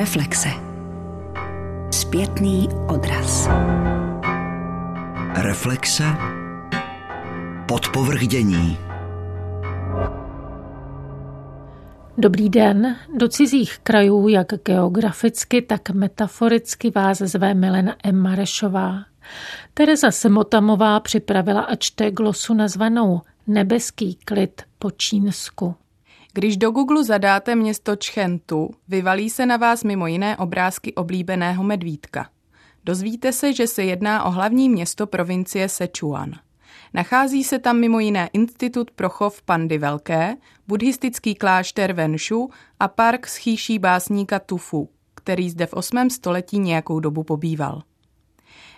Reflexe. Zpětný odraz. Reflexe. Podpovrdění. Dobrý den. Do cizích krajů, jak geograficky, tak metaforicky vás zve Milena M. Marešová. Tereza Semotamová připravila a čte glosu nazvanou Nebeský klid po Čínsku. Když do Google zadáte město Čchentu, vyvalí se na vás mimo jiné obrázky oblíbeného medvídka. Dozvíte se, že se jedná o hlavní město provincie Sichuan. Nachází se tam mimo jiné Institut pro chov pandy velké, buddhistický klášter Venshu a park s chýší básníka Tufu, který zde v 8. století nějakou dobu pobýval.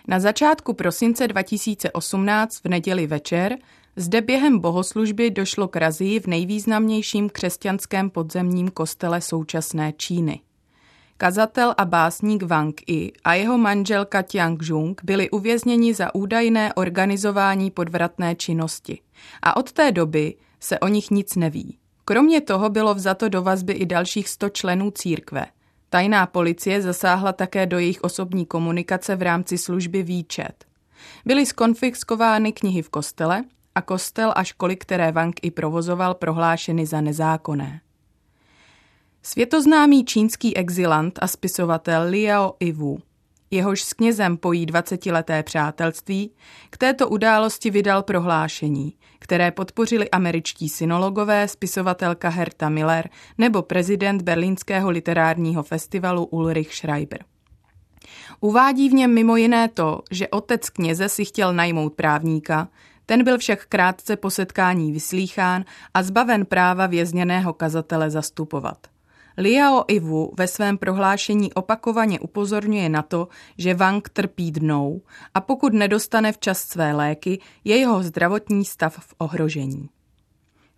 Na začátku prosince 2018 v neděli večer zde během bohoslužby došlo k razii v nejvýznamnějším křesťanském podzemním kostele současné Číny. Kazatel a básník Wang Yi a jeho manželka Tiang Jung byli uvězněni za údajné organizování podvratné činnosti. A od té doby se o nich nic neví. Kromě toho bylo vzato do vazby i dalších 100 členů církve. Tajná policie zasáhla také do jejich osobní komunikace v rámci služby výčet. Byly skonfiskovány knihy v kostele a kostel a školy, které Wang i provozoval, prohlášeny za nezákonné. Světoznámý čínský exilant a spisovatel Liao Iwu, jehož s knězem pojí 20-leté přátelství, k této události vydal prohlášení, které podpořili američtí synologové, spisovatelka Herta Miller nebo prezident berlínského literárního festivalu Ulrich Schreiber. Uvádí v něm mimo jiné to, že otec kněze si chtěl najmout právníka, ten byl však krátce po setkání vyslýchán a zbaven práva vězněného kazatele zastupovat. Liao Ivu ve svém prohlášení opakovaně upozorňuje na to, že Wang trpí dnou a pokud nedostane včas své léky, je jeho zdravotní stav v ohrožení.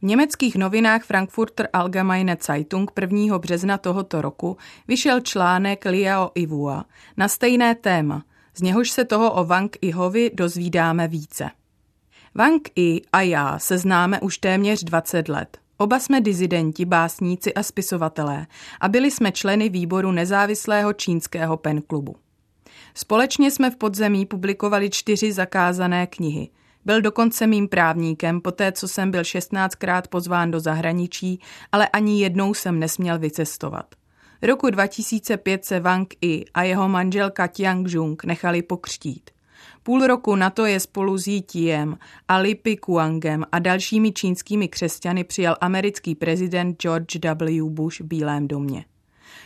V německých novinách Frankfurter Allgemeine Zeitung 1. března tohoto roku vyšel článek Liao Ivua na stejné téma, z něhož se toho o Wang Ihovi dozvídáme více. Wang I a já se známe už téměř 20 let. Oba jsme dizidenti, básníci a spisovatelé a byli jsme členy výboru nezávislého čínského penklubu. Společně jsme v podzemí publikovali čtyři zakázané knihy. Byl dokonce mým právníkem, poté co jsem byl 16krát pozván do zahraničí, ale ani jednou jsem nesměl vycestovat. Roku 2005 se Wang I a jeho manželka Tiang Jung nechali pokřtít. Půl roku na to je spolu s Yitiem a Li Pikuangem a dalšími čínskými křesťany přijal americký prezident George W. Bush v Bílém domě.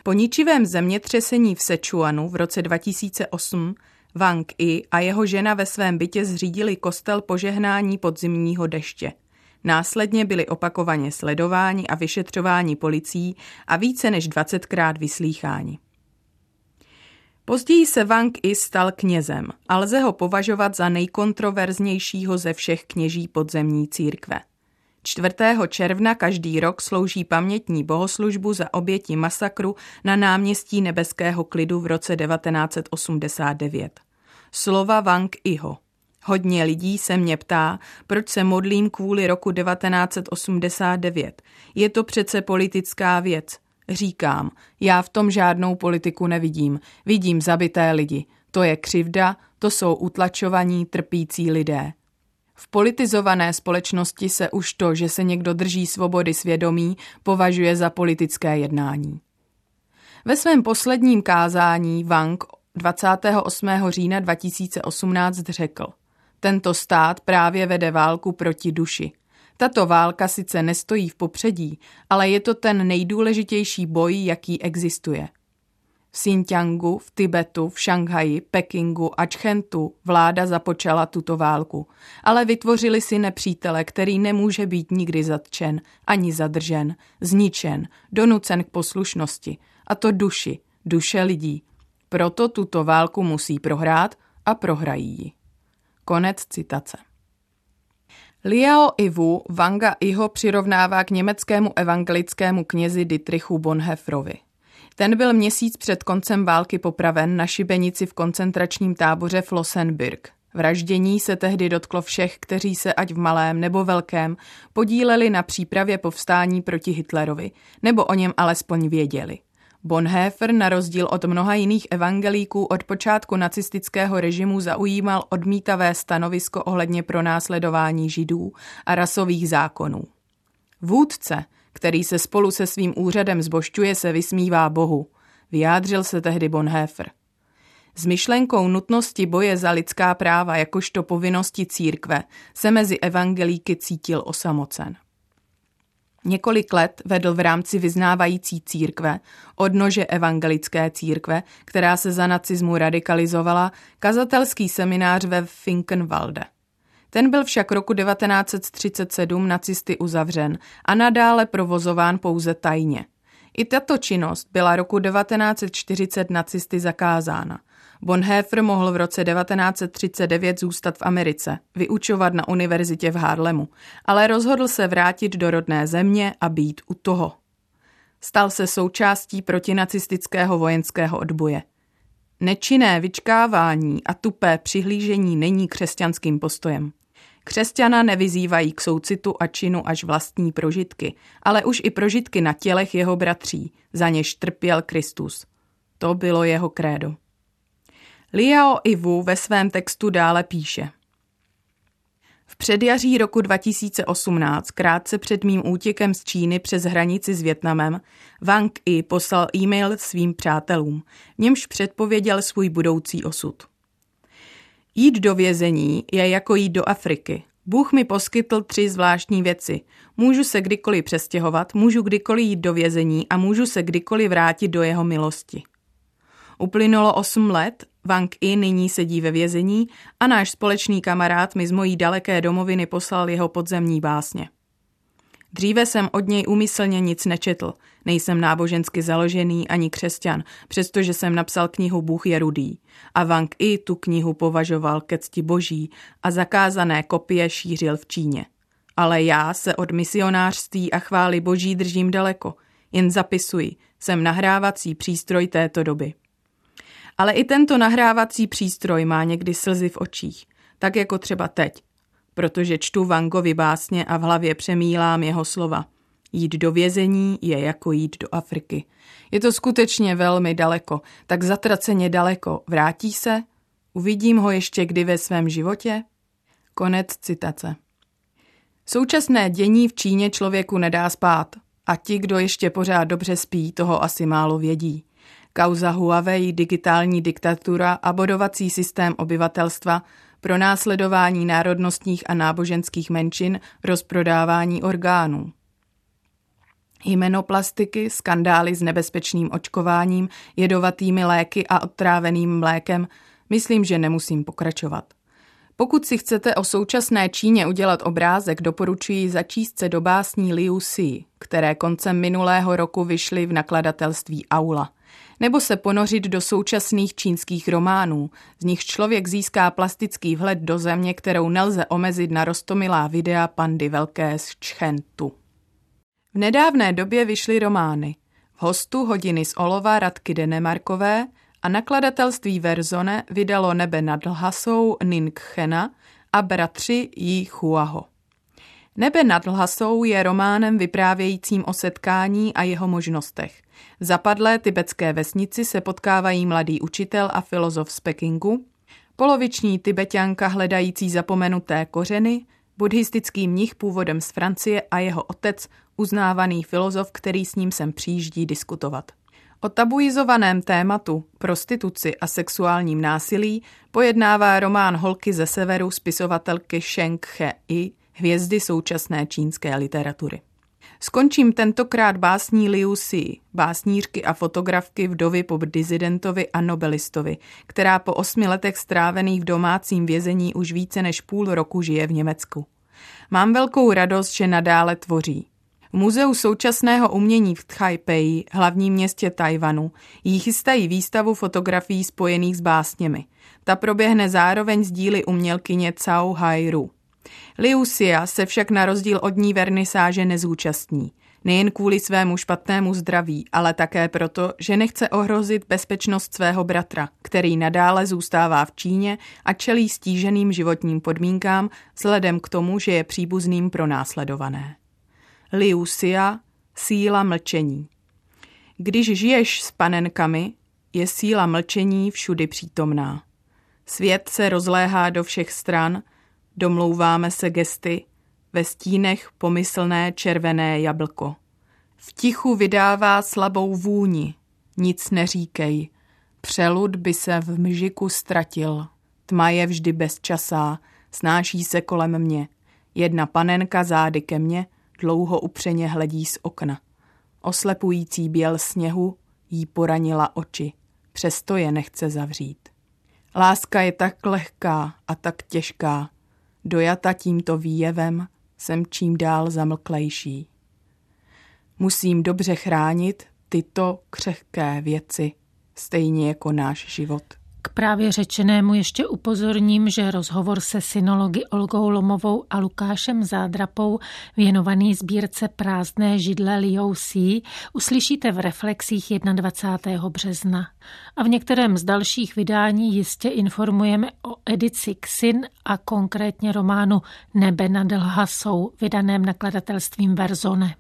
Po ničivém zemětřesení v Sichuanu v roce 2008 Wang Yi a jeho žena ve svém bytě zřídili kostel požehnání podzimního deště. Následně byli opakovaně sledováni a vyšetřováni policií a více než 20krát vyslýcháni. Později se Wang i stal knězem a lze ho považovat za nejkontroverznějšího ze všech kněží podzemní církve. 4. června každý rok slouží pamětní bohoslužbu za oběti masakru na náměstí Nebeského klidu v roce 1989. Slova Wang Iho. Hodně lidí se mě ptá, proč se modlím kvůli roku 1989. Je to přece politická věc. Říkám, já v tom žádnou politiku nevidím, vidím zabité lidi. To je křivda, to jsou utlačovaní, trpící lidé. V politizované společnosti se už to, že se někdo drží svobody svědomí, považuje za politické jednání. Ve svém posledním kázání Wang 28. října 2018 řekl, tento stát právě vede válku proti duši. Tato válka sice nestojí v popředí, ale je to ten nejdůležitější boj, jaký existuje. V Xinjiangu, v Tibetu, v Šanghaji, Pekingu a Čchentu vláda započala tuto válku, ale vytvořili si nepřítele, který nemůže být nikdy zatčen, ani zadržen, zničen, donucen k poslušnosti, a to duši, duše lidí. Proto tuto válku musí prohrát a prohrají ji. Konec citace. Liao Ivu Wanga Iho přirovnává k německému evangelickému knězi Dietrichu Bonhoefferovi. Ten byl měsíc před koncem války popraven na šibenici v koncentračním táboře Flossenbürg. Vraždění se tehdy dotklo všech, kteří se ať v malém nebo velkém podíleli na přípravě povstání proti Hitlerovi, nebo o něm alespoň věděli. Bonhoeffer na rozdíl od mnoha jiných evangelíků od počátku nacistického režimu zaujímal odmítavé stanovisko ohledně pronásledování židů a rasových zákonů. Vůdce, který se spolu se svým úřadem zbošťuje, se vysmívá Bohu, vyjádřil se tehdy Bonhoeffer. S myšlenkou nutnosti boje za lidská práva jakožto povinnosti církve se mezi evangelíky cítil osamocen. Několik let vedl v rámci vyznávající církve, odnože evangelické církve, která se za nacismu radikalizovala, kazatelský seminář ve Finkenwalde. Ten byl však roku 1937 nacisty uzavřen a nadále provozován pouze tajně. I tato činnost byla roku 1940 nacisty zakázána. Bonhoeffer mohl v roce 1939 zůstat v Americe, vyučovat na univerzitě v Harlemu, ale rozhodl se vrátit do rodné země a být u toho. Stal se součástí protinacistického vojenského odboje. Nečinné vyčkávání a tupé přihlížení není křesťanským postojem. Křesťana nevyzývají k soucitu a činu až vlastní prožitky, ale už i prožitky na tělech jeho bratří, za něž trpěl Kristus. To bylo jeho krédo. Liao Ivu ve svém textu dále píše. V předjaří roku 2018, krátce před mým útěkem z Číny přes hranici s Větnamem, Wang Yi poslal e-mail svým přátelům, němž předpověděl svůj budoucí osud. Jít do vězení je jako jít do Afriky. Bůh mi poskytl tři zvláštní věci. Můžu se kdykoliv přestěhovat, můžu kdykoliv jít do vězení a můžu se kdykoliv vrátit do jeho milosti. Uplynulo osm let, Wang I nyní sedí ve vězení a náš společný kamarád mi z mojí daleké domoviny poslal jeho podzemní básně. Dříve jsem od něj umyslně nic nečetl. Nejsem nábožensky založený ani křesťan, přestože jsem napsal knihu Bůh je rudý. A Wang I tu knihu považoval ke cti boží a zakázané kopie šířil v Číně. Ale já se od misionářství a chvály boží držím daleko. Jen zapisuji, jsem nahrávací přístroj této doby. Ale i tento nahrávací přístroj má někdy slzy v očích, tak jako třeba teď, protože čtu Vangovi básně a v hlavě přemýlám jeho slova. Jít do vězení je jako jít do Afriky. Je to skutečně velmi daleko, tak zatraceně daleko. Vrátí se? Uvidím ho ještě kdy ve svém životě? Konec citace. Současné dění v Číně člověku nedá spát. A ti, kdo ještě pořád dobře spí, toho asi málo vědí. Kauza Huawei, digitální diktatura a bodovací systém obyvatelstva, pro následování národnostních a náboženských menšin, rozprodávání orgánů. Jmenoplastiky, skandály s nebezpečným očkováním, jedovatými léky a otráveným mlékem, myslím, že nemusím pokračovat. Pokud si chcete o současné Číně udělat obrázek, doporučuji začíst se do básní Liu Si, které koncem minulého roku vyšly v nakladatelství Aula nebo se ponořit do současných čínských románů, z nich člověk získá plastický vhled do země, kterou nelze omezit na rostomilá videa pandy velké z Čchentu. V nedávné době vyšly romány v hostu hodiny z olova Radky Denemarkové a nakladatelství Verzone vydalo Nebe nad Lhasou Ning Chena a Bratři Jí Chuaho. Nebe nad Lhasou je románem vyprávějícím o setkání a jeho možnostech. V zapadlé tibetské vesnici se potkávají mladý učitel a filozof z Pekingu, poloviční tibetanka hledající zapomenuté kořeny, buddhistický mnich původem z Francie a jeho otec, uznávaný filozof, který s ním sem přijíždí diskutovat. O tabuizovaném tématu, prostituci a sexuálním násilí pojednává román Holky ze severu spisovatelky Sheng He I, hvězdy současné čínské literatury. Skončím tentokrát básní Liu Si, básnířky a fotografky vdovy po dizidentovi a nobelistovi, která po osmi letech strávených v domácím vězení už více než půl roku žije v Německu. Mám velkou radost, že nadále tvoří. V Muzeu současného umění v Taipei, hlavním městě Tajvanu, jí chystají výstavu fotografií spojených s básněmi. Ta proběhne zároveň s díly umělkyně Cao Hairu. Liusia se však na rozdíl od ní vernisáže nezúčastní. Nejen kvůli svému špatnému zdraví, ale také proto, že nechce ohrozit bezpečnost svého bratra, který nadále zůstává v Číně a čelí stíženým životním podmínkám vzhledem k tomu, že je příbuzným pro následované. Liusia, síla mlčení. Když žiješ s panenkami, je síla mlčení všudy přítomná. Svět se rozléhá do všech stran, domlouváme se gesty, ve stínech pomyslné červené jablko. V tichu vydává slabou vůni, nic neříkej, přelud by se v mžiku ztratil. Tma je vždy bezčasá, snáší se kolem mě. Jedna panenka zády ke mně dlouho upřeně hledí z okna. Oslepující běl sněhu jí poranila oči, přesto je nechce zavřít. Láska je tak lehká a tak těžká, dojata tímto výjevem jsem čím dál zamlklejší. Musím dobře chránit tyto křehké věci, stejně jako náš život. K právě řečenému ještě upozorním, že rozhovor se synology Olgou Lomovou a Lukášem Zádrapou věnovaný sbírce prázdné židle Liou uslyšíte v reflexích 21. března. A v některém z dalších vydání jistě informujeme o edici Xin a konkrétně románu Nebe nad Lhasou, vydaném nakladatelstvím Verzone.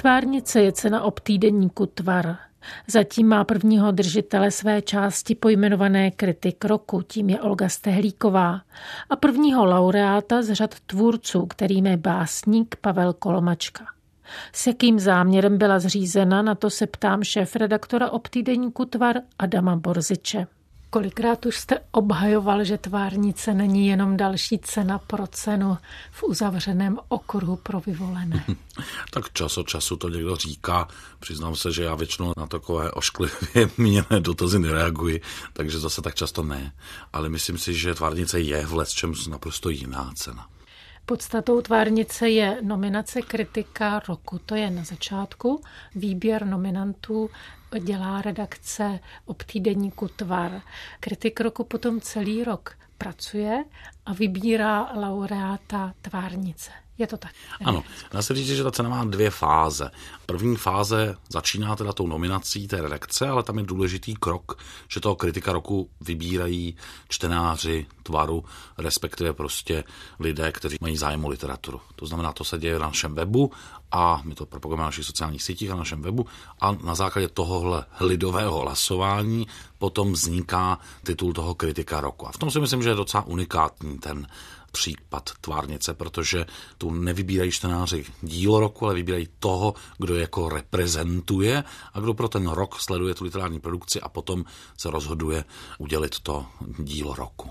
Tvárnice je cena obtýdeníku Tvar. Zatím má prvního držitele své části pojmenované kritik roku, tím je Olga Stehlíková, a prvního laureáta z řad tvůrců, kterým je básník Pavel Kolomačka. S jakým záměrem byla zřízena, na to se ptám šéf redaktora obtýdeníku Tvar Adama Borziče. Kolikrát už jste obhajoval, že tvárnice není jenom další cena pro cenu v uzavřeném okruhu pro vyvolené? tak čas od času to někdo říká. Přiznám se, že já většinou na takové ošklivě míněné dotazy nereaguji, takže zase tak často ne. Ale myslím si, že tvárnice je v čem naprosto jiná cena. Podstatou tvárnice je nominace kritika roku. To je na začátku. Výběr nominantů dělá redakce obtýdeníku Tvar. Kritik roku potom celý rok pracuje a vybírá laureáta tvárnice. Je to tak. Ano, dá se říct, že ta cena má dvě fáze. První fáze začíná teda tou nominací té redakce, ale tam je důležitý krok, že toho kritika roku vybírají čtenáři tvaru, respektive prostě lidé, kteří mají zájem o literaturu. To znamená, to se děje na našem webu a my to propagujeme na našich sociálních sítích a na našem webu a na základě tohohle lidového hlasování potom vzniká titul toho kritika roku. A v tom si myslím, že je docela unikátní ten případ tvárnice, protože tu nevybírají čtenáři dílo roku, ale vybírají toho, kdo jako reprezentuje a kdo pro ten rok sleduje tu literární produkci a potom se rozhoduje udělit to dílo roku.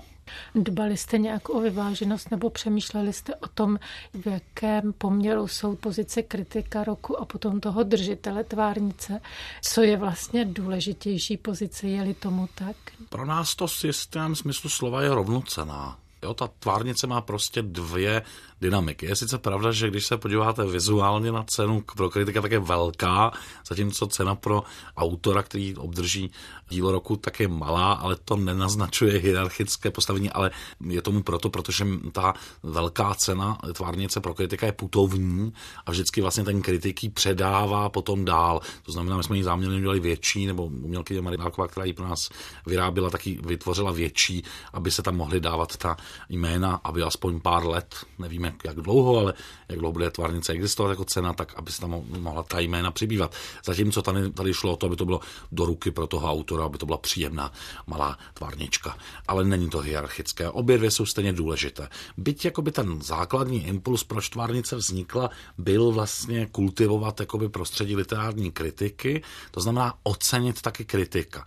Dbali jste nějak o vyváženost nebo přemýšleli jste o tom, v jakém poměru jsou pozice kritika roku a potom toho držitele tvárnice? Co je vlastně důležitější pozice, je-li tomu tak? Pro nás to v jistém smyslu slova je rovnocená. Jo, ta tvárnice má prostě dvě dynamiky. Je sice pravda, že když se podíváte vizuálně na cenu pro kritika, tak je velká, zatímco cena pro autora, který obdrží dílo roku, tak je malá, ale to nenaznačuje hierarchické postavení, ale je tomu proto, protože ta velká cena tvárnice pro kritika je putovní a vždycky vlastně ten kritik ji předává potom dál. To znamená, my jsme ji záměrně udělali větší, nebo umělkyně Marináková, která ji pro nás vyráběla, taky vytvořila větší, aby se tam mohly dávat ta jména, aby aspoň pár let, nevíme jak dlouho, ale jak dlouho bude tvárnice existovat jako cena, tak aby se tam mohla ta jména přibývat. Zatímco tady, tady šlo o to, aby to bylo do ruky pro toho autora, aby to byla příjemná malá tvárnička. Ale není to hierarchické. Obě dvě jsou stejně důležité. Byť jakoby ten základní impuls, proč tvárnice vznikla, byl vlastně kultivovat jakoby prostředí literární kritiky, to znamená ocenit taky kritika.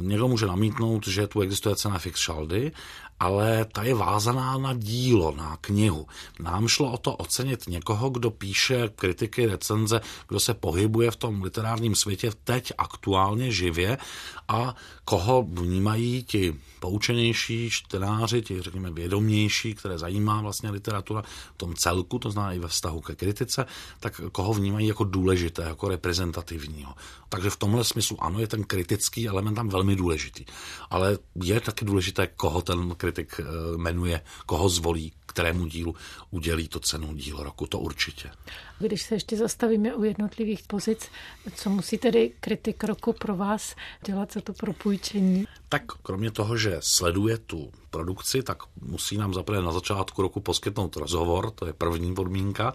Někdo může namítnout, že tu existuje cena Fix Shaldy, ale ta je vázaná na dílo, na knihu. Nám šlo o to ocenit někoho, kdo píše kritiky, recenze, kdo se pohybuje v tom literárním světě teď aktuálně živě a koho vnímají ti poučenější čtenáři, ti řekněme vědomější, které zajímá vlastně literatura v tom celku, to znamená i ve vztahu ke kritice, tak koho vnímají jako důležité, jako reprezentativního. Takže v tomhle smyslu ano, je ten kritický element tam velmi důležitý. Ale je taky důležité, koho ten kritik eh, jmenuje, koho zvolí, kterému dílu udělí to cenu díl roku, to určitě. Když se ještě zastavíme u jednotlivých pozic, co musí tedy kritik roku pro vás dělat za to propůjčení? Tak kromě toho, že sleduje tu produkci, tak musí nám zaprvé na začátku roku poskytnout rozhovor, to je první podmínka.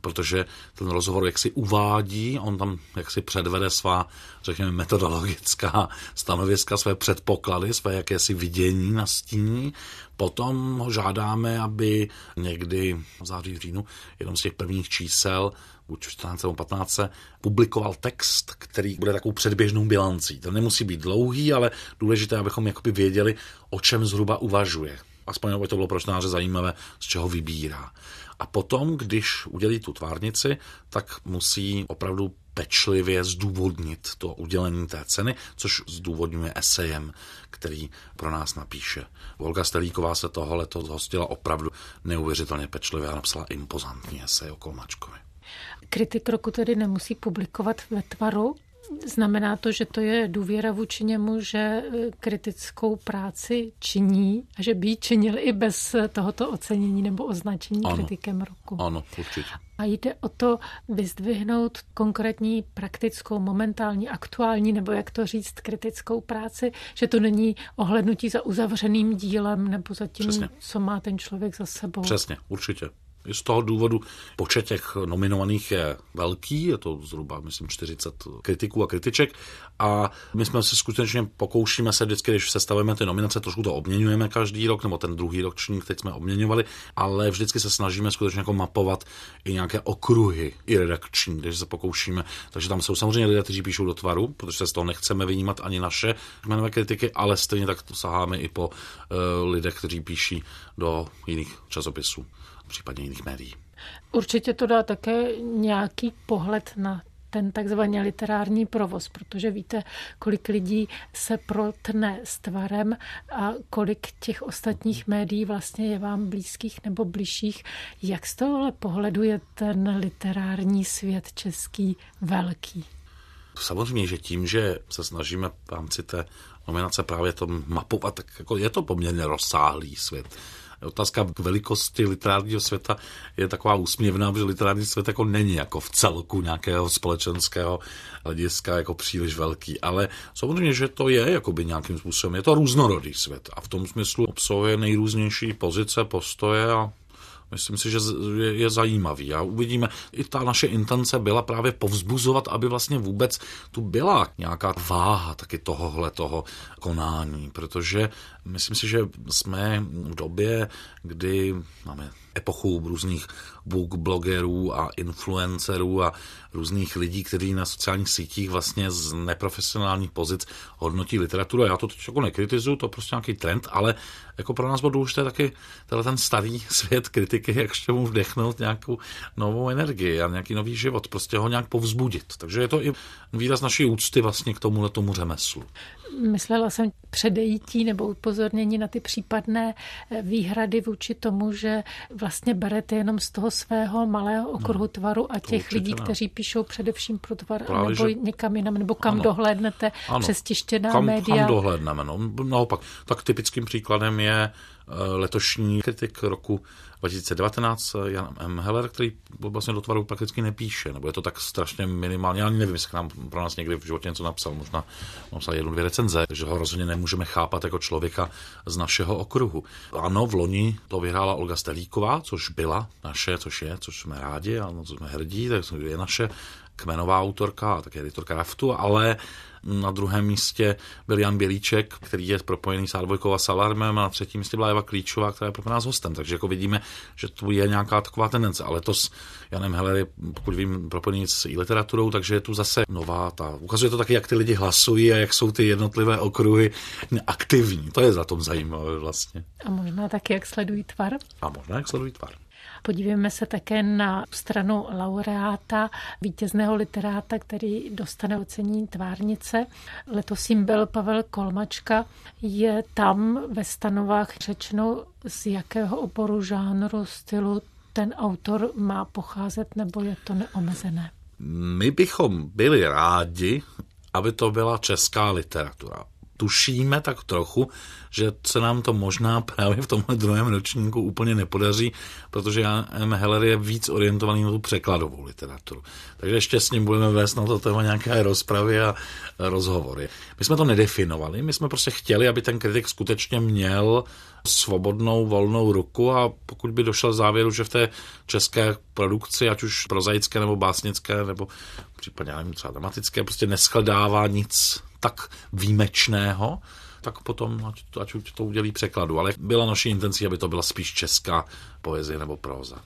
protože ten rozhovor jak si uvádí, on tam jak si předvede svá, řekněme, metodologická stanoviska, své předpoklady, své jakési vidění na stíní. Potom ho žádáme, aby někdy v září, říjnu, jenom z těch prvních čísel buď 14 nebo 15, publikoval text, který bude takovou předběžnou bilancí. To nemusí být dlouhý, ale důležité, abychom jakoby věděli, o čem zhruba uvažuje. Aspoň aby to bylo pro čtenáře zajímavé, z čeho vybírá. A potom, když udělí tu tvárnici, tak musí opravdu pečlivě zdůvodnit to udělení té ceny, což zdůvodňuje esejem, který pro nás napíše. Volga Stelíková se toho letos zhostila opravdu neuvěřitelně pečlivě a napsala impozantní esej o Kolmačkovi. Kritik roku tedy nemusí publikovat ve tvaru. Znamená to, že to je důvěra vůči němu, že e, kritickou práci činí a že by ji činil i bez tohoto ocenění nebo označení ano, kritikem roku. Ano, určitě. A jde o to vyzdvihnout konkrétní praktickou, momentální, aktuální, nebo jak to říct, kritickou práci, že to není ohlednutí za uzavřeným dílem nebo za tím, Přesně. co má ten člověk za sebou. Přesně, určitě. Z toho důvodu počet těch nominovaných je velký, je to zhruba, myslím, 40 kritiků a kritiček a my jsme se skutečně pokoušíme se vždycky, když sestavujeme ty nominace, trošku to obměňujeme každý rok, nebo ten druhý ročník teď jsme obměňovali, ale vždycky se snažíme skutečně jako mapovat i nějaké okruhy, i redakční, když se pokoušíme. Takže tam jsou samozřejmě lidé, kteří píšou do tvaru, protože se z toho nechceme vynímat ani naše jmenové kritiky, ale stejně tak saháme i po uh, lidech, kteří píší do jiných časopisů případně jiných médií. Určitě to dá také nějaký pohled na ten takzvaný literární provoz, protože víte, kolik lidí se protne s tvarem a kolik těch ostatních médií vlastně je vám blízkých nebo bližších. Jak z tohohle pohledu je ten literární svět český velký? Samozřejmě, že tím, že se snažíme v rámci té nominace právě to mapovat, tak jako je to poměrně rozsáhlý svět otázka k velikosti literárního světa je taková úsměvná, protože literární svět jako není jako v celku nějakého společenského hlediska jako příliš velký, ale samozřejmě, že to je jakoby nějakým způsobem, je to různorodý svět a v tom smyslu obsahuje nejrůznější pozice, postoje a Myslím si, že je zajímavý. A uvidíme, i ta naše intence byla právě povzbuzovat, aby vlastně vůbec tu byla nějaká váha taky tohohle toho konání, protože myslím si, že jsme v době, kdy máme epochu různých book blogerů a influencerů a různých lidí, kteří na sociálních sítích vlastně z neprofesionálních pozic hodnotí literaturu. Já to teď jako nekritizuju, to je prostě nějaký trend, ale jako pro nás bylo důležité taky tenhle ten starý svět kritiky, jak ještě mu vdechnout nějakou novou energii a nějaký nový život, prostě ho nějak povzbudit. Takže je to i výraz naší úcty vlastně k tomuhle tomu řemeslu. Myslela jsem předejítí nebo upozornění na ty případné eh, výhrady vůči tomu, že vlastně berete jenom z toho svého malého okruhu no, tvaru a těch lidí, ne. kteří píšou především pro tvar, Právě, nebo že... někam jinam, nebo kam ano, dohlédnete ano, přes tištěná kam, média. Kam dohlédneme, no, naopak. Tak typickým příkladem je letošní kritik roku 2019 Jan M. Heller, který vlastně do tvaru prakticky nepíše, nebo je to tak strašně minimálně, ani nevím, jestli nám pro nás někdy v životě něco napsal, možná napsal jednu, dvě recenze, takže ho rozhodně nemůžeme chápat jako člověka z našeho okruhu. Ano, v loni to vyhrála Olga Stelíková, což byla naše, což je, což jsme rádi a co jsme hrdí, tak je naše kmenová autorka a také editorka Raftu, ale na druhém místě byl Jan Bělíček, který je propojený s Advojkou a Salarmem a na třetím místě byla Eva Klíčová, která je propojená s hostem. Takže jako vidíme, že tu je nějaká taková tendence. Ale to s Janem Heller je, pokud vím, propojený s i literaturou, takže je tu zase nová ta. Ukazuje to taky, jak ty lidi hlasují a jak jsou ty jednotlivé okruhy aktivní. To je za tom zajímavé vlastně. A možná taky, jak sledují tvar. A možná, jak sledují tvar. Podívejme se také na stranu laureáta, vítězného literáta, který dostane ocení tvárnice. Letos jim byl Pavel Kolmačka. Je tam ve stanovách řečeno, z jakého oboru, žánru, stylu ten autor má pocházet, nebo je to neomezené? My bychom byli rádi, aby to byla česká literatura tušíme tak trochu, že se nám to možná právě v tomhle druhém ročníku úplně nepodaří, protože M. Heller je víc orientovaný na tu překladovou literaturu. Takže ještě s ním budeme vést na to téma nějaké rozpravy a rozhovory. My jsme to nedefinovali, my jsme prostě chtěli, aby ten kritik skutečně měl svobodnou, volnou ruku a pokud by došel závěru, že v té české produkci, ať už prozaické nebo básnické, nebo případně nevím, třeba dramatické, prostě neschledává nic tak výjimečného, tak potom ať, ať to udělí překladu. Ale byla naší intencí, aby to byla spíš česká poezie nebo próza.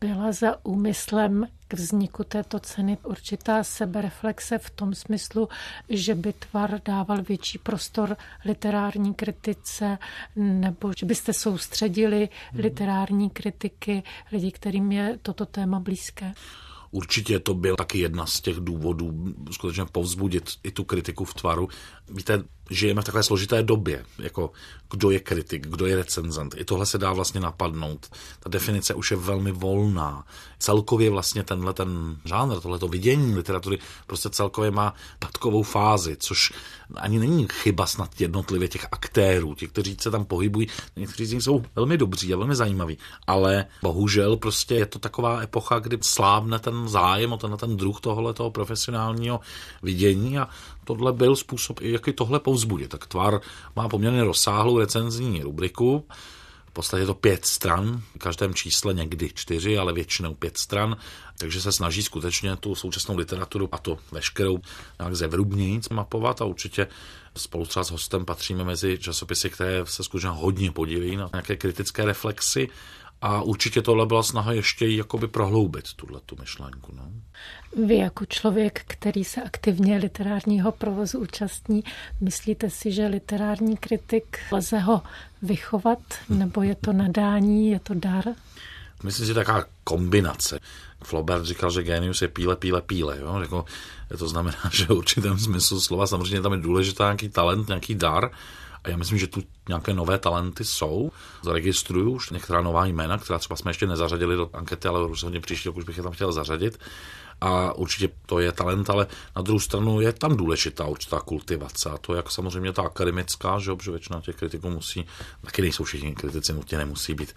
Byla za úmyslem k vzniku této ceny určitá sebereflexe v tom smyslu, že by tvar dával větší prostor literární kritice, nebo že byste soustředili literární kritiky lidi, kterým je toto téma blízké? Určitě to byl taky jedna z těch důvodů skutečně povzbudit i tu kritiku v tvaru. Víte, žijeme v takové složité době, jako kdo je kritik, kdo je recenzent. I tohle se dá vlastně napadnout. Ta definice už je velmi volná. Celkově vlastně tenhle ten žánr, tohleto vidění literatury prostě celkově má patkovou fázi, což ani není chyba snad jednotlivě těch aktérů, těch, kteří se tam pohybují. Někteří z nich jsou velmi dobří a velmi zajímaví, ale bohužel prostě je to taková epocha, kdy slávne ten zájem o ten, ten druh tohoto profesionálního vidění a tohle byl způsob, jak i tohle povzbudit. Tak Tvar má poměrně rozsáhlou recenzní rubriku, v podstatě je to pět stran, v každém čísle někdy čtyři, ale většinou pět stran, takže se snaží skutečně tu současnou literaturu a to veškerou nějak zevrubnějíc mapovat a určitě spolu třeba s hostem patříme mezi časopisy, které se skutečně hodně podílejí na nějaké kritické reflexy a určitě tohle byla snaha ještě jakoby prohloubit tuhle tu myšlenku. No. Vy jako člověk, který se aktivně literárního provozu účastní, myslíte si, že literární kritik lze ho vychovat, nebo je to nadání, je to dar? Myslím si, že taková kombinace. Flaubert říkal, že genius je píle, píle, píle. Jo? Jako, to znamená, že v určitém smyslu slova samozřejmě tam je důležitý nějaký talent, nějaký dar, a já myslím, že tu nějaké nové talenty jsou. Zaregistruju už některá nová jména, která třeba jsme ještě nezařadili do ankety, ale rozhodně příští rok už bych je tam chtěl zařadit. A určitě to je talent, ale na druhou stranu je tam důležitá určitá kultivace. A to jak samozřejmě ta akademická, že, že většina těch kritiků musí, taky nejsou všichni kritici, nutně nemusí být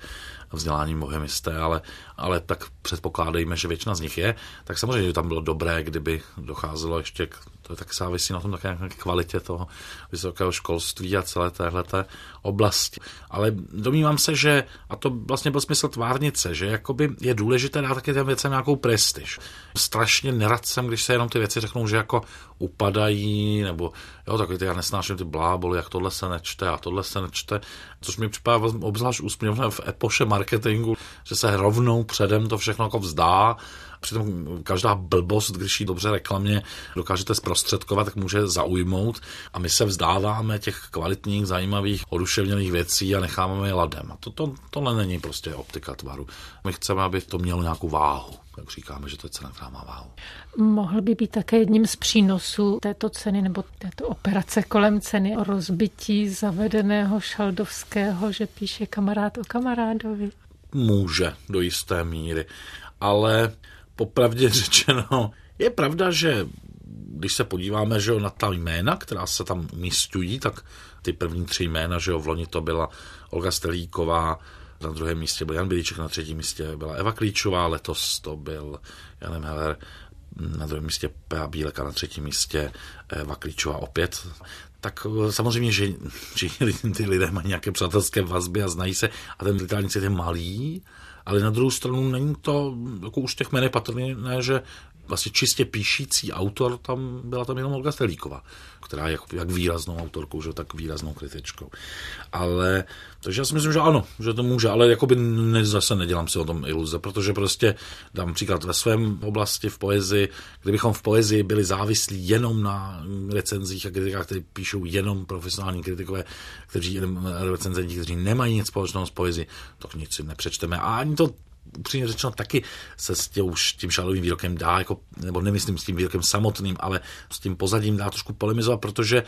vzděláním bohemisté, ale, ale tak předpokládejme, že většina z nich je, tak samozřejmě by tam bylo dobré, kdyby docházelo ještě k to je tak závisí na tom také nějaké kvalitě toho vysokého školství a celé téhleté oblasti. Ale domnívám se, že, a to vlastně byl smysl tvárnice, že jakoby je důležité dát taky těm věcem nějakou prestiž. Strašně nerad jsem, když se jenom ty věci řeknou, že jako upadají, nebo jo, takový ty já nesnáším ty bláboli, jak tohle se nečte a tohle se nečte, což mi připadá obzvlášť úsměvné v epoše marketingu, že se rovnou předem to všechno jako vzdá Přitom každá blbost, když ji dobře reklamně dokážete zprostředkovat, tak může zaujmout a my se vzdáváme těch kvalitních, zajímavých, oduševněných věcí a necháváme je ladem. A to, to, tohle není prostě optika tvaru. My chceme, aby to mělo nějakou váhu tak říkáme, že to je cena, která má váhu. Mohl by být také jedním z přínosů této ceny nebo této operace kolem ceny o rozbití zavedeného šaldovského, že píše kamarád o kamarádovi? Může do jisté míry, ale popravdě řečeno, je pravda, že když se podíváme že na ta jména, která se tam umístují, tak ty první tři jména, že jo, v loni to byla Olga Stelíková, na druhém místě byl Jan Bilíček, na třetím místě byla Eva Klíčová, letos to byl Janem Heller, na druhém místě P.A. Bílek a na třetím místě Eva Klíčová opět. Tak eh, samozřejmě, že, ty lidé mají nějaké přátelské vazby a znají se a ten literární je malý, ale na druhou stranu není to, jako už těch je patrné, že vlastně čistě píšící autor tam byla tam jenom Olga Stelíková, která je jak výraznou autorkou, že tak výraznou kritičkou. Ale, takže já si myslím, že ano, že to může, ale jakoby ne, zase nedělám si o tom iluze, protože prostě dám příklad ve svém oblasti v poezii, kdybychom v poezii byli závislí jenom na recenzích a kritikách, které píšou jenom profesionální kritikové, kteří recenzenti, kteří nemají nic společného s poezí, tak nic si nepřečteme. A ani to upřímně řečeno taky se s tím, už tím šalovým výrokem dá, jako, nebo nemyslím s tím výrokem samotným, ale s tím pozadím dá trošku polemizovat, protože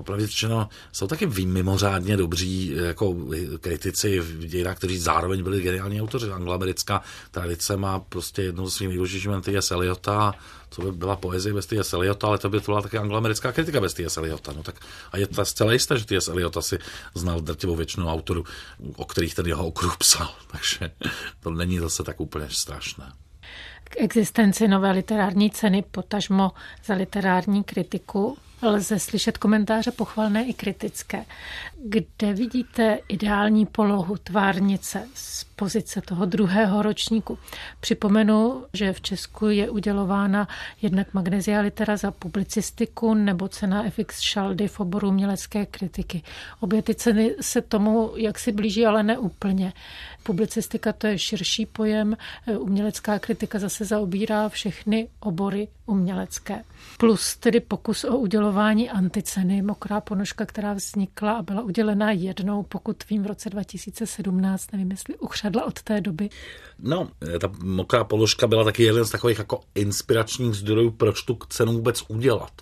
popravdě řečeno jsou taky mimořádně dobří jako kritici v dějinách, kteří zároveň byli geniální autoři. Angloamerická tradice má prostě jednou z svých nejdůležitějších T.S. Eliota, co by byla poezie bez T.S. Eliota, ale to by to byla také angloamerická kritika bez T.S. Eliota. No tak, a je to zcela jisté, že T.S. Eliota si znal drtivou většinu autorů, o kterých ten jeho okruh psal. Takže to není zase tak úplně strašné. K existenci nové literární ceny, potažmo za literární kritiku, lze slyšet komentáře pochvalné i kritické. Kde vidíte ideální polohu tvárnice z pozice toho druhého ročníku? Připomenu, že v Česku je udělována jednak Magnesia Litera za publicistiku nebo cena FX Šaldy v oboru umělecké kritiky. Obě ty ceny se tomu jak si blíží, ale neúplně. Publicistika to je širší pojem, umělecká kritika zase zaobírá všechny obory umělecké. Plus tedy pokus o udělování anticeny, mokrá ponožka, která vznikla a byla udělená jednou, pokud vím, v roce 2017, nevím, jestli uchřadla od té doby. No, ta mokrá položka byla taky jeden z takových jako inspiračních zdrojů, proč tu cenu vůbec udělat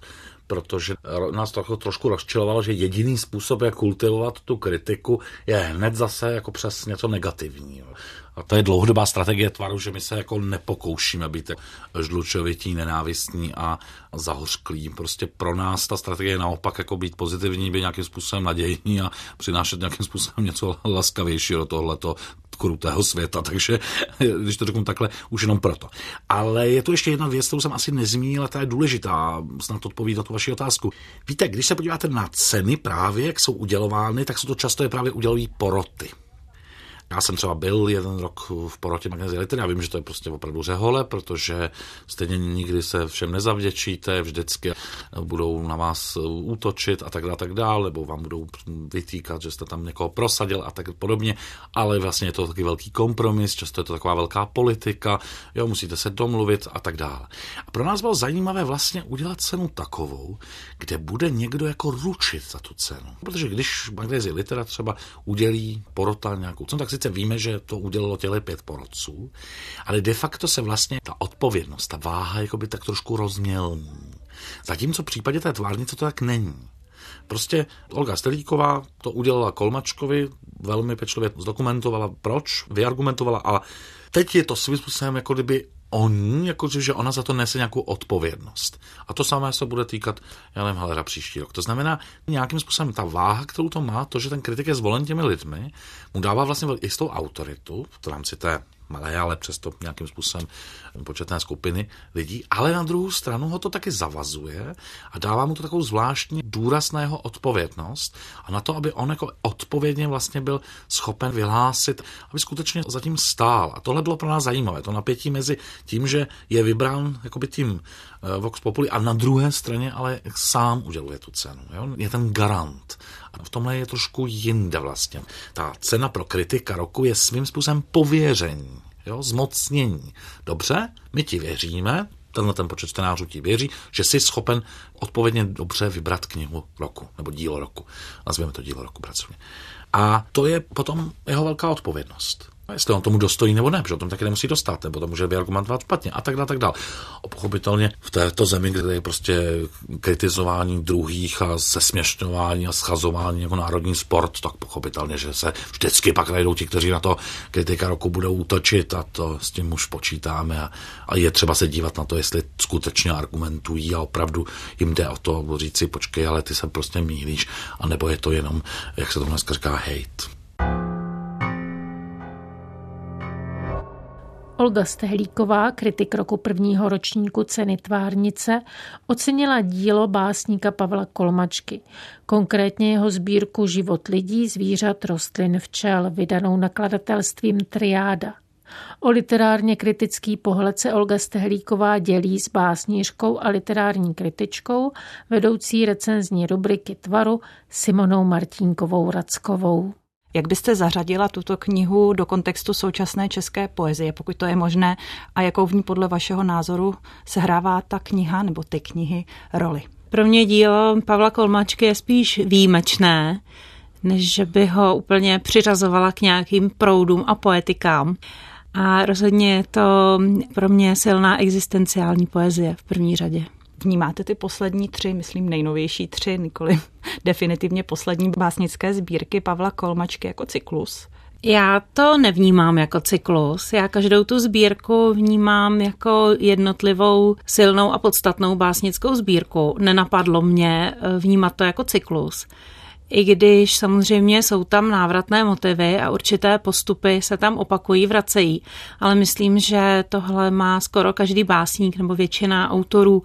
protože nás to jako trošku rozčilovalo, že jediný způsob, jak kultivovat tu kritiku, je hned zase jako přes něco negativního. A to je dlouhodobá strategie tvaru, že my se jako nepokoušíme být žlučovití, nenávistní a zahořklí. Prostě pro nás ta strategie je naopak jako být pozitivní, být nějakým způsobem nadějní a přinášet nějakým způsobem něco laskavějšího do tohleto krutého světa, takže když to řeknu takhle, už jenom proto. Ale je tu ještě jedna věc, kterou jsem asi nezmínil, ta je důležitá, snad odpovídat tu vaši otázku. Víte, když se podíváte na ceny právě, jak jsou udělovány, tak jsou to často je právě udělují poroty. Já jsem třeba byl jeden rok v porotě magnezie litery. Já vím, že to je prostě opravdu řehole, protože stejně nikdy se všem nezavděčíte, vždycky budou na vás útočit a tak dále, tak dále, nebo vám budou vytýkat, že jste tam někoho prosadil a tak podobně, ale vlastně je to taky velký kompromis, často je to taková velká politika, jo, musíte se domluvit a tak dále. A pro nás bylo zajímavé vlastně udělat cenu takovou, kde bude někdo jako ručit za tu cenu. Protože když magnezie litera třeba udělí porota nějakou cenu, tak si sice víme, že to udělalo těle pět porodců, ale de facto se vlastně ta odpovědnost, ta váha jakoby tak trošku rozmělní. Zatímco v případě té tvárnice to tak není. Prostě Olga Stelíková to udělala Kolmačkovi, velmi pečlivě zdokumentovala, proč, vyargumentovala a teď je to svým způsobem jako kdyby oni, jakože že ona za to nese nějakou odpovědnost. A to samé se bude týkat Janem Halera příští rok. To znamená, nějakým způsobem ta váha, kterou to má, to, že ten kritik je zvolen těmi lidmi, mu dává vlastně jistou autoritu v rámci té malé, ale přesto nějakým způsobem početné skupiny lidí, ale na druhou stranu ho to taky zavazuje a dává mu to takovou zvláštní důraz na jeho odpovědnost a na to, aby on jako odpovědně vlastně byl schopen vyhlásit, aby skutečně zatím stál. A tohle bylo pro nás zajímavé, to napětí mezi tím, že je vybrán jakoby tím eh, Vox Populi a na druhé straně ale sám uděluje tu cenu. Jo? Je ten garant. V tomhle je trošku jinde vlastně. Ta cena pro kritika roku je svým způsobem pověření jo, zmocnění. Dobře, my ti věříme, tenhle ten počet čtenářů ti věří, že jsi schopen odpovědně dobře vybrat knihu roku, nebo dílo roku. Nazvěme to dílo roku pracovně. A to je potom jeho velká odpovědnost. Jestli on tomu dostojí nebo ne, protože o tom taky nemusí dostat, nebo to může vyargumentovat špatně a tak dále, tak dále. A pochopitelně v této zemi, kde je prostě kritizování druhých a sesměšňování a schazování jako národní sport, tak pochopitelně, že se vždycky pak najdou ti, kteří na to kritika roku budou útočit a to s tím už počítáme a, a je třeba se dívat na to, jestli skutečně argumentují a opravdu jim jde o to říct si, počkej, ale ty se prostě mílíš, anebo je to jenom, jak se to dneska říká, hate. Olga Stehlíková, kritik roku prvního ročníku ceny Tvárnice, ocenila dílo básníka Pavla Kolmačky, konkrétně jeho sbírku Život lidí, zvířat, rostlin, včel, vydanou nakladatelstvím Triáda. O literárně kritický pohled se Olga Stehlíková dělí s básnířkou a literární kritičkou, vedoucí recenzní rubriky Tvaru Simonou Martínkovou Rackovou. Jak byste zařadila tuto knihu do kontextu současné české poezie, pokud to je možné, a jakou v ní podle vašeho názoru sehrává ta kniha nebo ty knihy roli? Pro mě dílo Pavla Kolmačky je spíš výjimečné, než že by ho úplně přiřazovala k nějakým proudům a poetikám. A rozhodně je to pro mě silná existenciální poezie v první řadě. Vnímáte ty poslední tři, myslím nejnovější tři, nikoli definitivně poslední básnické sbírky Pavla Kolmačky jako cyklus? Já to nevnímám jako cyklus. Já každou tu sbírku vnímám jako jednotlivou silnou a podstatnou básnickou sbírku. Nenapadlo mě eh, vnímat to jako cyklus. I když samozřejmě jsou tam návratné motivy a určité postupy se tam opakují, vracejí, ale myslím, že tohle má skoro každý básník nebo většina autorů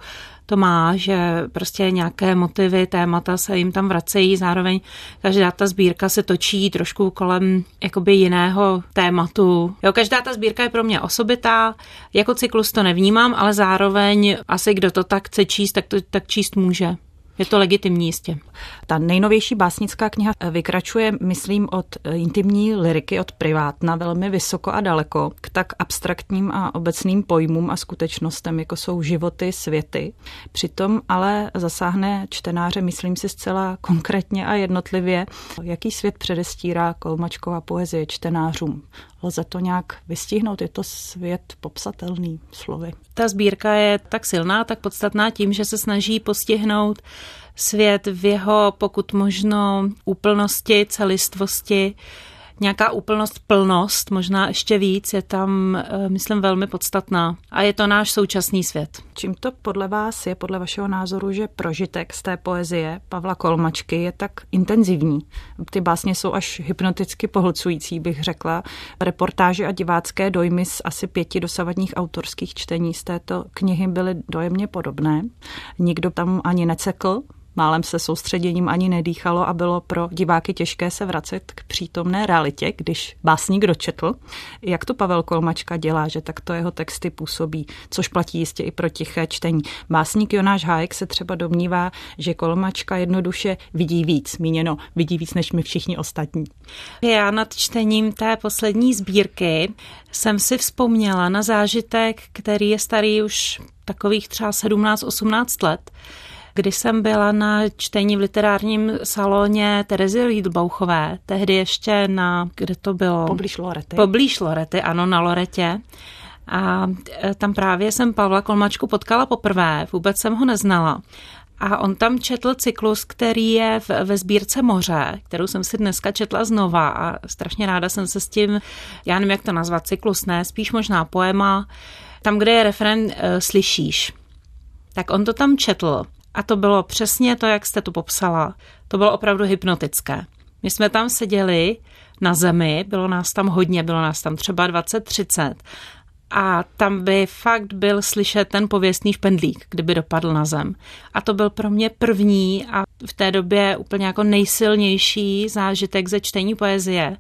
to má, že prostě nějaké motivy, témata se jim tam vracejí, zároveň každá ta sbírka se točí trošku kolem jakoby jiného tématu. Jo, každá ta sbírka je pro mě osobitá, jako cyklus to nevnímám, ale zároveň asi kdo to tak chce číst, tak to tak číst může. Je to legitimní jistě. Ta nejnovější básnická kniha vykračuje, myslím, od intimní liriky, od privátna velmi vysoko a daleko k tak abstraktním a obecným pojmům a skutečnostem, jako jsou životy, světy. Přitom ale zasáhne čtenáře, myslím si, zcela konkrétně a jednotlivě, jaký svět předestírá kolmačková poezie čtenářům. Lze to nějak vystihnout? Je to svět popsatelný slovy? Ta sbírka je tak silná, tak podstatná tím, že se snaží postihnout svět v jeho pokud možno úplnosti, celistvosti, nějaká úplnost, plnost, možná ještě víc, je tam, eh, myslím, velmi podstatná. A je to náš současný svět. Čím to podle vás je, podle vašeho názoru, že prožitek z té poezie Pavla Kolmačky je tak intenzivní? Ty básně jsou až hypnoticky pohlcující, bych řekla. Reportáže a divácké dojmy z asi pěti dosavadních autorských čtení z této knihy byly dojemně podobné. Nikdo tam ani necekl, Málem se soustředěním ani nedýchalo a bylo pro diváky těžké se vracet k přítomné realitě, když básník dočetl. Jak to Pavel Kolmačka dělá, že takto jeho texty působí, což platí jistě i pro tiché čtení. Básník Jonáš Hájek se třeba domnívá, že Kolmačka jednoduše vidí víc, míněno vidí víc než my všichni ostatní. Já nad čtením té poslední sbírky jsem si vzpomněla na zážitek, který je starý už takových třeba 17-18 let, když jsem byla na čtení v literárním salóně Terezy Riedbauchové, tehdy ještě na, kde to bylo? Poblíž Lorety. Poblíž Lorety, ano, na Loretě. A e, tam právě jsem Pavla Kolmačku potkala poprvé, vůbec jsem ho neznala. A on tam četl cyklus, který je v, ve sbírce Moře, kterou jsem si dneska četla znova a strašně ráda jsem se s tím, já nevím, jak to nazvat, cyklus ne, spíš možná poema, tam, kde je referen e, Slyšíš. Tak on to tam četl a to bylo přesně to, jak jste tu popsala. To bylo opravdu hypnotické. My jsme tam seděli na zemi, bylo nás tam hodně, bylo nás tam třeba 20-30 a tam by fakt byl slyšet ten pověstný špendlík, kdyby dopadl na zem. A to byl pro mě první a v té době úplně jako nejsilnější zážitek ze čtení poezie.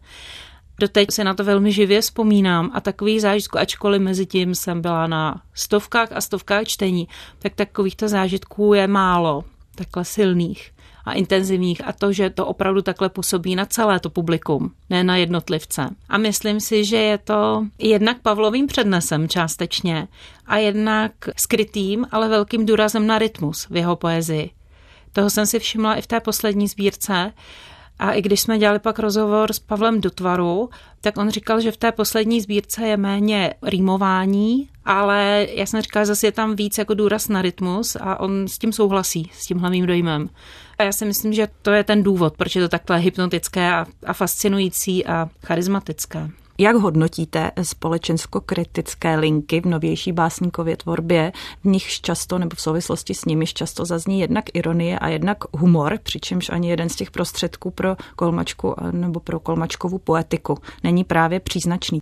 Doteď si na to velmi živě vzpomínám a takový zážitků, ačkoliv mezi tím jsem byla na stovkách a stovkách čtení, tak takovýchto zážitků je málo, takhle silných a intenzivních a to, že to opravdu takhle působí na celé to publikum, ne na jednotlivce. A myslím si, že je to jednak Pavlovým přednesem částečně a jednak skrytým, ale velkým důrazem na rytmus v jeho poezii. Toho jsem si všimla i v té poslední sbírce, a i když jsme dělali pak rozhovor s Pavlem Dotvaru, tak on říkal, že v té poslední sbírce je méně rýmování, ale já jsem říkala, že zase je tam víc jako důraz na rytmus a on s tím souhlasí, s tím hlavním dojmem. A já si myslím, že to je ten důvod, proč je to takhle hypnotické a, a fascinující a charismatické. Jak hodnotíte společensko-kritické linky v novější básníkově tvorbě, v nichž často nebo v souvislosti s nimiž často zazní jednak ironie a jednak humor, přičemž ani jeden z těch prostředků pro kolmačku nebo pro kolmačkovou poetiku není právě příznačný?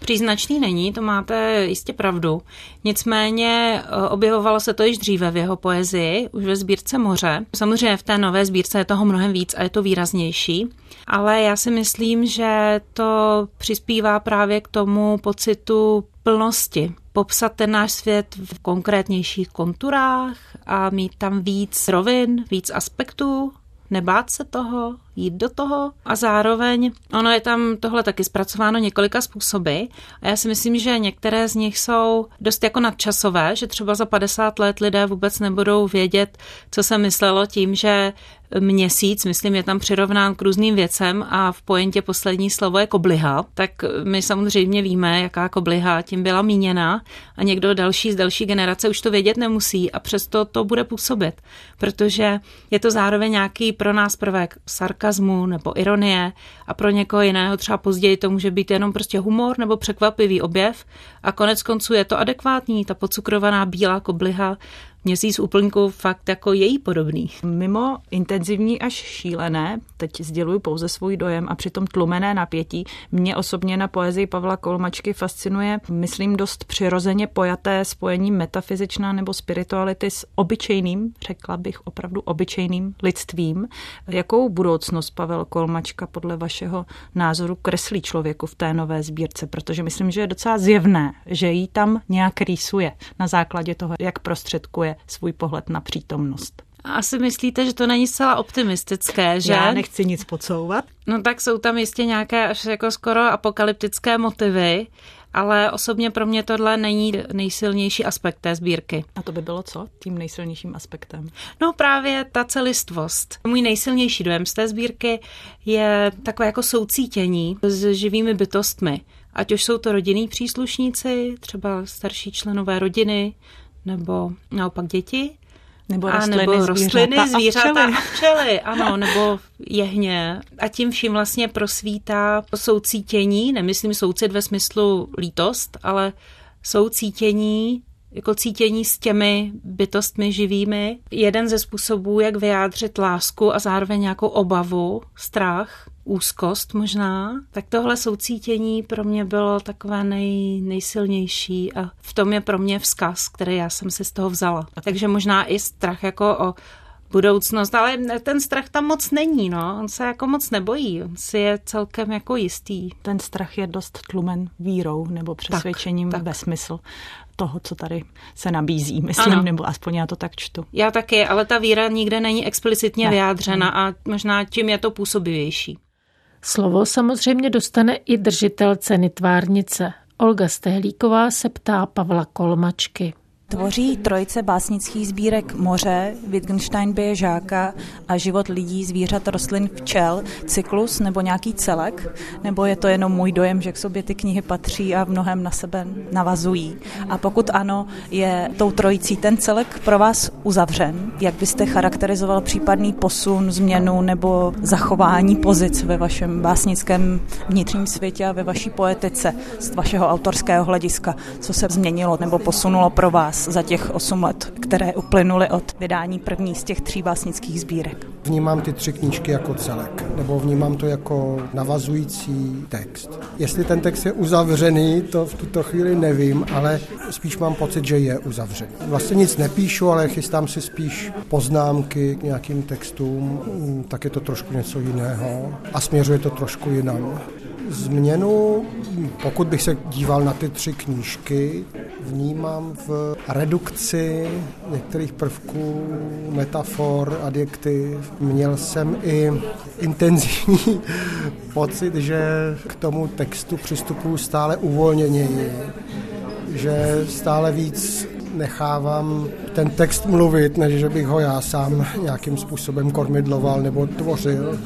Příznačný není, to máte jistě pravdu. Nicméně eh, objevovalo se to již dříve v jeho poezii, už ve sbírce Moře. Samozřejmě v té nové sbírce je toho mnohem víc a je to výraznější, ale já si myslím, že to přispívá právě k tomu pocitu plnosti. Popsat ten náš svět v konkrétnějších konturách a mít tam víc rovin, víc aspektů, nebát se toho, jít do toho. A zároveň ono je tam tohle taky zpracováno několika způsoby. A já si myslím, že některé z nich jsou dost jako nadčasové, že třeba za 50 let lidé vůbec nebudou vědět, co se myslelo tím, že měsíc, myslím, je tam přirovnán k různým věcem a v pointě poslední slovo je kobliha, tak my samozřejmě víme, jaká kobliha tím byla míněna a někdo další z další generace už to vědět nemusí a přesto to bude působit, protože je to zároveň nějaký pro nás prvek sarkazmu nebo ironie. A pro někoho jiného třeba později to může být jenom prostě humor nebo překvapivý objev. A konec konců je to adekvátní, ta podcukrovaná bílá kobliha měsíc úplňku fakt jako její podobný. Mimo intenzivní až šílené, teď sděluji pouze svůj dojem a přitom tlumené napětí, mě osobně na poezii Pavla Kolmačky fascinuje, myslím, dost přirozeně pojaté spojení metafyzičná nebo spirituality s obyčejným, řekla bych opravdu obyčejným lidstvím. Jakou budoucnost Pavel Kolmačka podle vašeho názoru kreslí člověku v té nové sbírce? Protože myslím, že je docela zjevné, že jí tam nějak rýsuje na základě toho, jak prostředkuje svůj pohled na přítomnost. Asi myslíte, že to není zcela optimistické, že? Já nechci nic podsouvat. No tak jsou tam jistě nějaké až jako skoro apokalyptické motivy, ale osobně pro mě tohle není nejsilnější aspekt té sbírky. A to by bylo co tím nejsilnějším aspektem? No právě ta celistvost. Můj nejsilnější dojem z té sbírky je takové jako soucítění s živými bytostmi. Ať už jsou to rodinní příslušníci, třeba starší členové rodiny, nebo naopak děti. Nebo rostliny, nebo rostliny zvířata, zvířata a včely. a včely, ano, nebo jehně. A tím vším vlastně prosvítá soucítění, nemyslím soucit ve smyslu lítost, ale soucítění jako cítění s těmi bytostmi živými. Jeden ze způsobů, jak vyjádřit lásku a zároveň nějakou obavu, strach, úzkost možná, tak tohle soucítění pro mě bylo takové nej, nejsilnější a v tom je pro mě vzkaz, který já jsem si z toho vzala. Takže možná i strach jako o budoucnost, ale ten strach tam moc není, no. On se jako moc nebojí, on si je celkem jako jistý. Ten strach je dost tlumen vírou nebo přesvědčením tak. ve smysl toho, co tady se nabízí, myslím, Ano. nebo aspoň já to tak čtu. Já taky, ale ta víra nikde není explicitně Ne. vyjádřena a možná tím je to působivější. Slovo samozřejmě dostane i držitel ceny tvárnice. Olga Stehlíková se ptá Pavla Kolmačky. Tvoří trojice básnických sbírek Moře, Wittgenstein bije žáka a Život lidí, zvířat, rostlin, včel, cyklus nebo nějaký celek? Nebo je to jenom můj dojem, že k sobě ty knihy patří a v mnohem na sebe navazují? A pokud ano, je tou trojicí ten celek pro vás uzavřen? Jak byste charakterizoval případný posun, změnu nebo zachování pozic ve vašem básnickém vnitřním světě a ve vaší poetice z vašeho autorského hlediska? Co se změnilo nebo posunulo pro vás za těch osm let, které uplynuly od vydání první z těch tří básnických sbírek? Vnímám ty tři knížky jako celek, nebo vnímám to jako navazující text. Jestli ten text je uzavřený, to v tuto chvíli nevím, ale spíš mám pocit, že je uzavřený. Vlastně nic nepíšu, ale chystám si spíš poznámky k nějakým textům, mm, tak je to trošku něco jiného a směřuje to trošku jinam. Změnu, pokud bych se díval na ty tři knížky, vnímám v redukci některých prvků, metafor, adjektiv. Měl jsem i intenzivní pocit, že k tomu textu přistupuji stále uvolněněji, že stále víc nechávám ten text mluvit, než že bych ho já sám nějakým způsobem kormidloval nebo tvořil.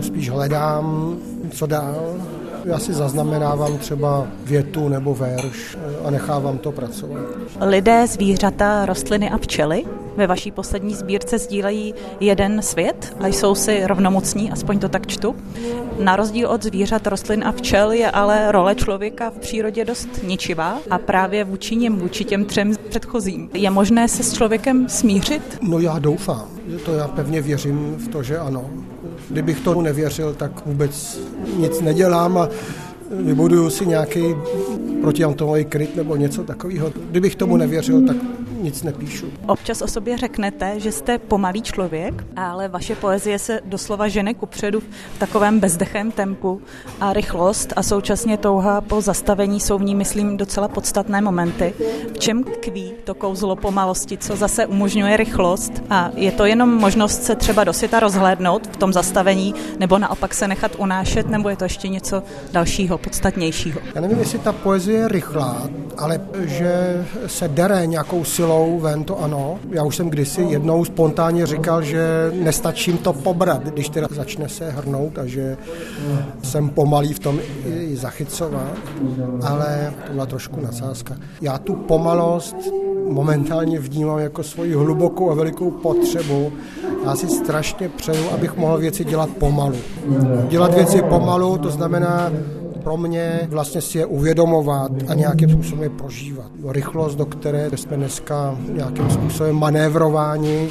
Spíš hledám, co dál. Já si zaznamenávám třeba větu nebo verš a nechávám to pracovat. Lidé, zvířata, rostliny a včely ve vaší poslední sbírce sdílejí jeden svět a jsou si rovnomocní, aspoň to tak čtu. Na rozdíl od zvířat, rostlin a včel je ale role člověka v přírodě dost ničivá a právě vůči něm, vůči těm třem předchozím. Je možné se s člověkem smířit? No já doufám, to já pevně věřím v to, že ano. Kdybych tomu nevěřil, tak vůbec nic nedělám a vybuduju si nějaký protiatomový kryt nebo něco takového. Kdybych tomu nevěřil, tak nic nepíšu. Občas o sobě řeknete, že jste pomalý člověk, ale vaše poezie se doslova žene kupředu v takovém bezdechem tempu a rychlost a současně touha po zastavení jsou v ní, myslím, docela podstatné momenty. V čem tkví to kouzlo pomalosti, co zase umožňuje rychlost a je to jenom možnost se třeba do světa rozhlédnout v tom zastavení nebo naopak se nechat unášet, nebo je to ještě něco dalšího, podstatnějšího? Já nevím, jestli ta poezie je rychlá, ale že se dere nějakou silou ven, to ano. Já už jsem kdysi jednou spontánně říkal, že nestačím to pobrat, když teda začne se hrnout a že jsem pomalý v tom i zachycovat, ale to byla trošku nadsázka. Já tu pomalost momentálně vnímám jako svoji hlubokou a velikou potřebu. Já si strašně přeju, abych mohl věci dělat pomalu. Dělat věci pomalu, to znamená pro mě vlastně si je uvědomovat a nějakým způsobem je prožívat. Rychlost, do které jsme dneska nějakým způsobem manévrováni,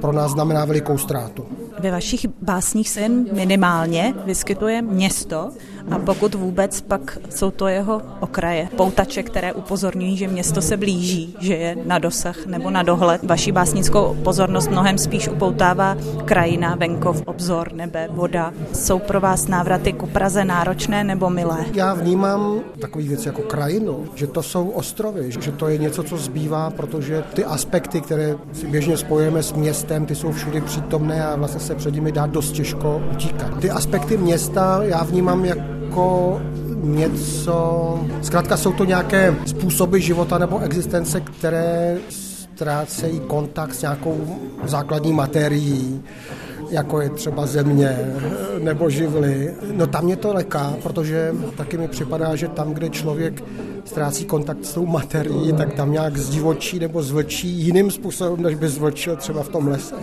pro nás znamená velikou ztrátu. Ve vašich básních se minimálně vyskytuje město a pokud vůbec, pak jsou to jeho okraje, poutače, které upozorňují, že město se blíží, že je na dosah nebo na dohled. Vaši básnickou pozornost mnohem spíš upoutává krajina, venkov, obzor, nebe, voda. Jsou pro vás návraty ku Praze náročné nebo milé? Já vnímám takový věci jako krajinu, že to jsou ostrovy, že to je něco, co zbývá, protože ty aspekty, které si běžně spojujeme s městem, ty jsou všude přítomné a vlastně se před nimi dá dost těžko utíkat. Ty aspekty města já vnímám jako něco, zkrátka jsou to nějaké způsoby života nebo existence, které ztrácejí kontakt s nějakou základní materií, jako je třeba země nebo živly. No tam mě to leká, protože taky mi připadá, že tam, kde člověk ztrácí kontakt s tou materií, tak tam nějak zdivočí nebo zvlčí jiným způsobem, než by zvlčil třeba v tom lese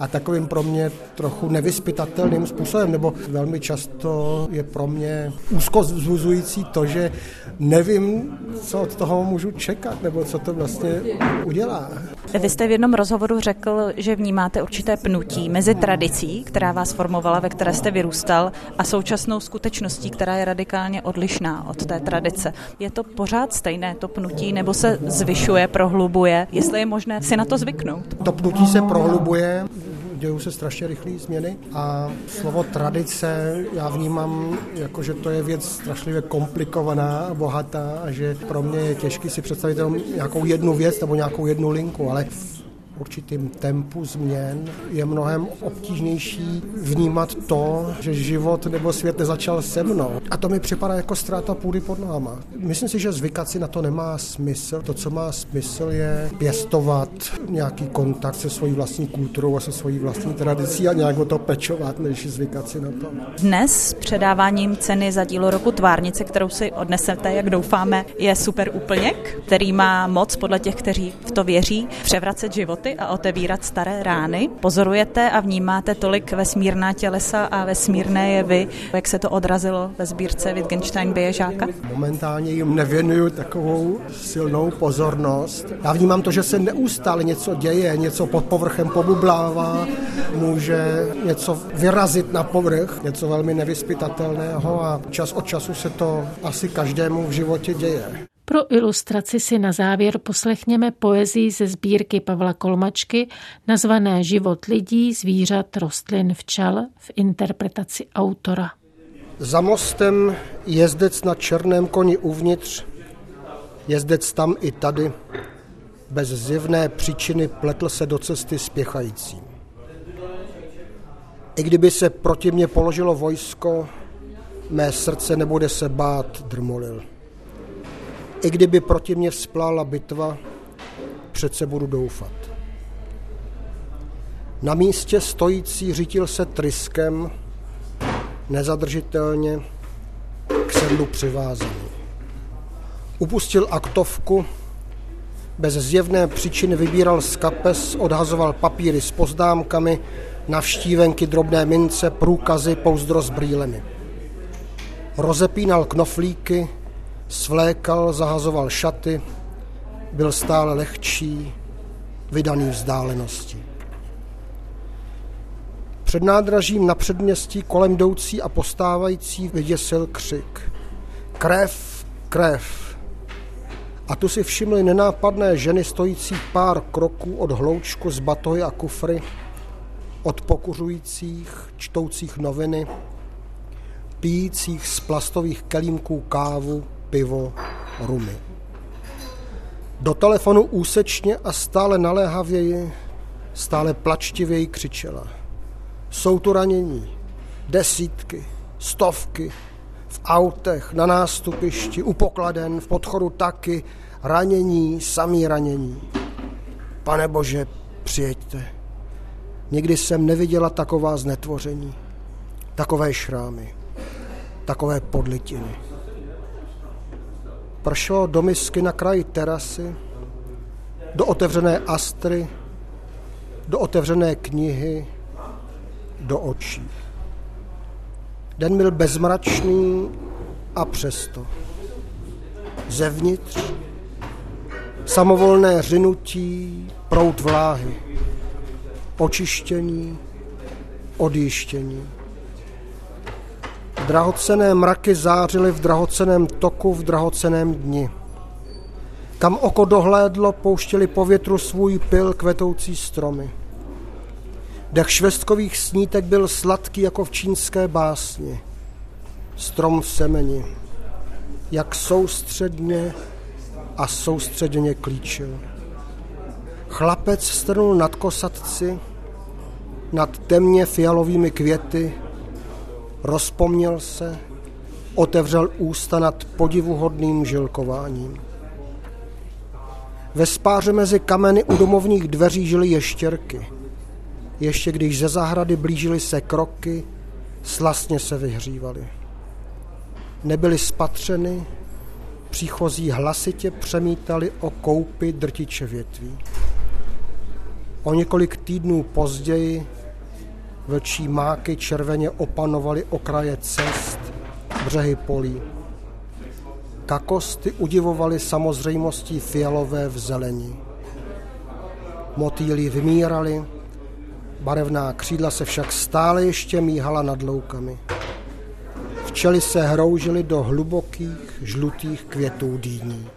a takovým pro mě trochu nevyspytatelným způsobem, nebo velmi často je pro mě úzko zvuzující to, že nevím, co od toho můžu čekat, nebo co to vlastně udělá. Vy jste v jednom rozhovoru řekl, že vnímáte určité pnutí mezi tradicí, která vás formovala, ve které jste vyrůstal, a současnou skutečností, která je radikálně odlišná od té tradice. Je to pořád stejné, to pnutí, nebo se zvyšuje, prohlubuje? Jestli je možné si na to zvyknout? To pnutí se prohlubuje, dějou se strašně rychlé změny a slovo tradice já vnímám jako, že to je věc strašlivě komplikovaná, bohatá a že pro mě je těžké si představit jenom nějakou jednu věc nebo nějakou jednu linku, ale určitým tempu změn je mnohem obtížnější vnímat to, že život nebo svět nezačal se mnou. A to mi připadá jako ztráta půdy pod náma. Myslím si, že zvykat si na to nemá smysl. To, co má smysl, je pěstovat nějaký kontakt se svojí vlastní kulturou a se svojí vlastní tradicí a nějak o to pečovat, než zvykat si na to. Dnes s předáváním ceny za dílo roku Tvárnice, kterou si odnesete, jak doufáme, je super úplněk, který má moc podle těch, kteří v to věří, převracet životy životy a otevírat staré rány. Pozorujete a vnímáte tolik vesmírná tělesa a vesmírné jevy, jak se to odrazilo ve sbírce Wittgenstein Běžáka? Momentálně jim nevěnuju takovou silnou pozornost. Já vnímám to, že se neustále něco děje, něco pod povrchem pobublává, může něco vyrazit na povrch, něco velmi nevyspytatelného a čas od času se to asi každému v životě děje. Pro ilustraci si na závěr poslechněme poezii ze sbírky Pavla Kolmačky nazvané Život lidí, zvířat, rostlin, včel v interpretaci autora. Za mostem jezdec na černém koni uvnitř, jezdec tam i tady, bez zjevné příčiny pletl se do cesty spěchající. I kdyby se proti mně položilo vojsko, mé srdce nebude se bát, drmolil. I kdyby proti mě vzplála bitva, přece budu doufat. Na místě stojící řítil se tryskem, nezadržitelně k sedlu přivázaný. Upustil aktovku, bez zjevné příčiny vybíral z kapes, odhazoval papíry s poznámkami, navštívenky, drobné mince, průkazy, pouzdro s brýlemi. Rozepínal knoflíky, svlékal, zahazoval šaty, byl stále lehčí, vydaný vzdálenosti. Před nádražím na předměstí kolem jdoucí a postávající vyděsil křik. Krev, krev. A tu si všimli nenápadné ženy stojící pár kroků od hloučku z batohy a kufry, od pokuřujících, čtoucích noviny, pijících z plastových kelímků kávu, pivo, rumy. Do telefonu úsečně a stále naléhavěji, stále plačtivěji křičela. Jsou tu ranění, desítky, stovky, v autech, na nástupišti, u pokladen, v podchodu taky, ranění, samý ranění. Pane Bože, přijeďte. Nikdy jsem neviděla taková znetvoření, takové šrámy, takové podlitiny. Pršelo do misky na kraji terasy, do otevřené astry, do otevřené knihy, do očí. Den byl bezmračný a přesto. Zevnitř samovolné řinutí, prout vláhy, očištění, odjištění. Drahocené mraky zářily v drahoceném toku v drahoceném dni. Kam oko dohlédlo, pouštěli po větru svůj pil kvetoucí stromy. Dech švestkových snítek byl sladký jako v čínské básni. Strom v semeni, jak soustředně a soustředně klíčil. Chlapec strnul nad kosatci, nad temně fialovými květy, rozpomněl se, otevřel ústa nad podivuhodným žilkováním. Ve spáře mezi kameny u domovních dveří žily ještěrky – ještě když ze zahrady blížily se kroky, slastně se vyhřívali. Nebyly spatřeny, příchozí hlasitě přemítali o koupy drtiče větví. O několik týdnů později vlčí máky červeně opanovaly okraje cest, břehy polí. Kakosty udivovaly samozřejmostí fialové v zelení. Motýly vymírali, Barevná křídla se však stále ještě míhala nad loukami. Včely se hroužily do hlubokých žlutých květů dýní.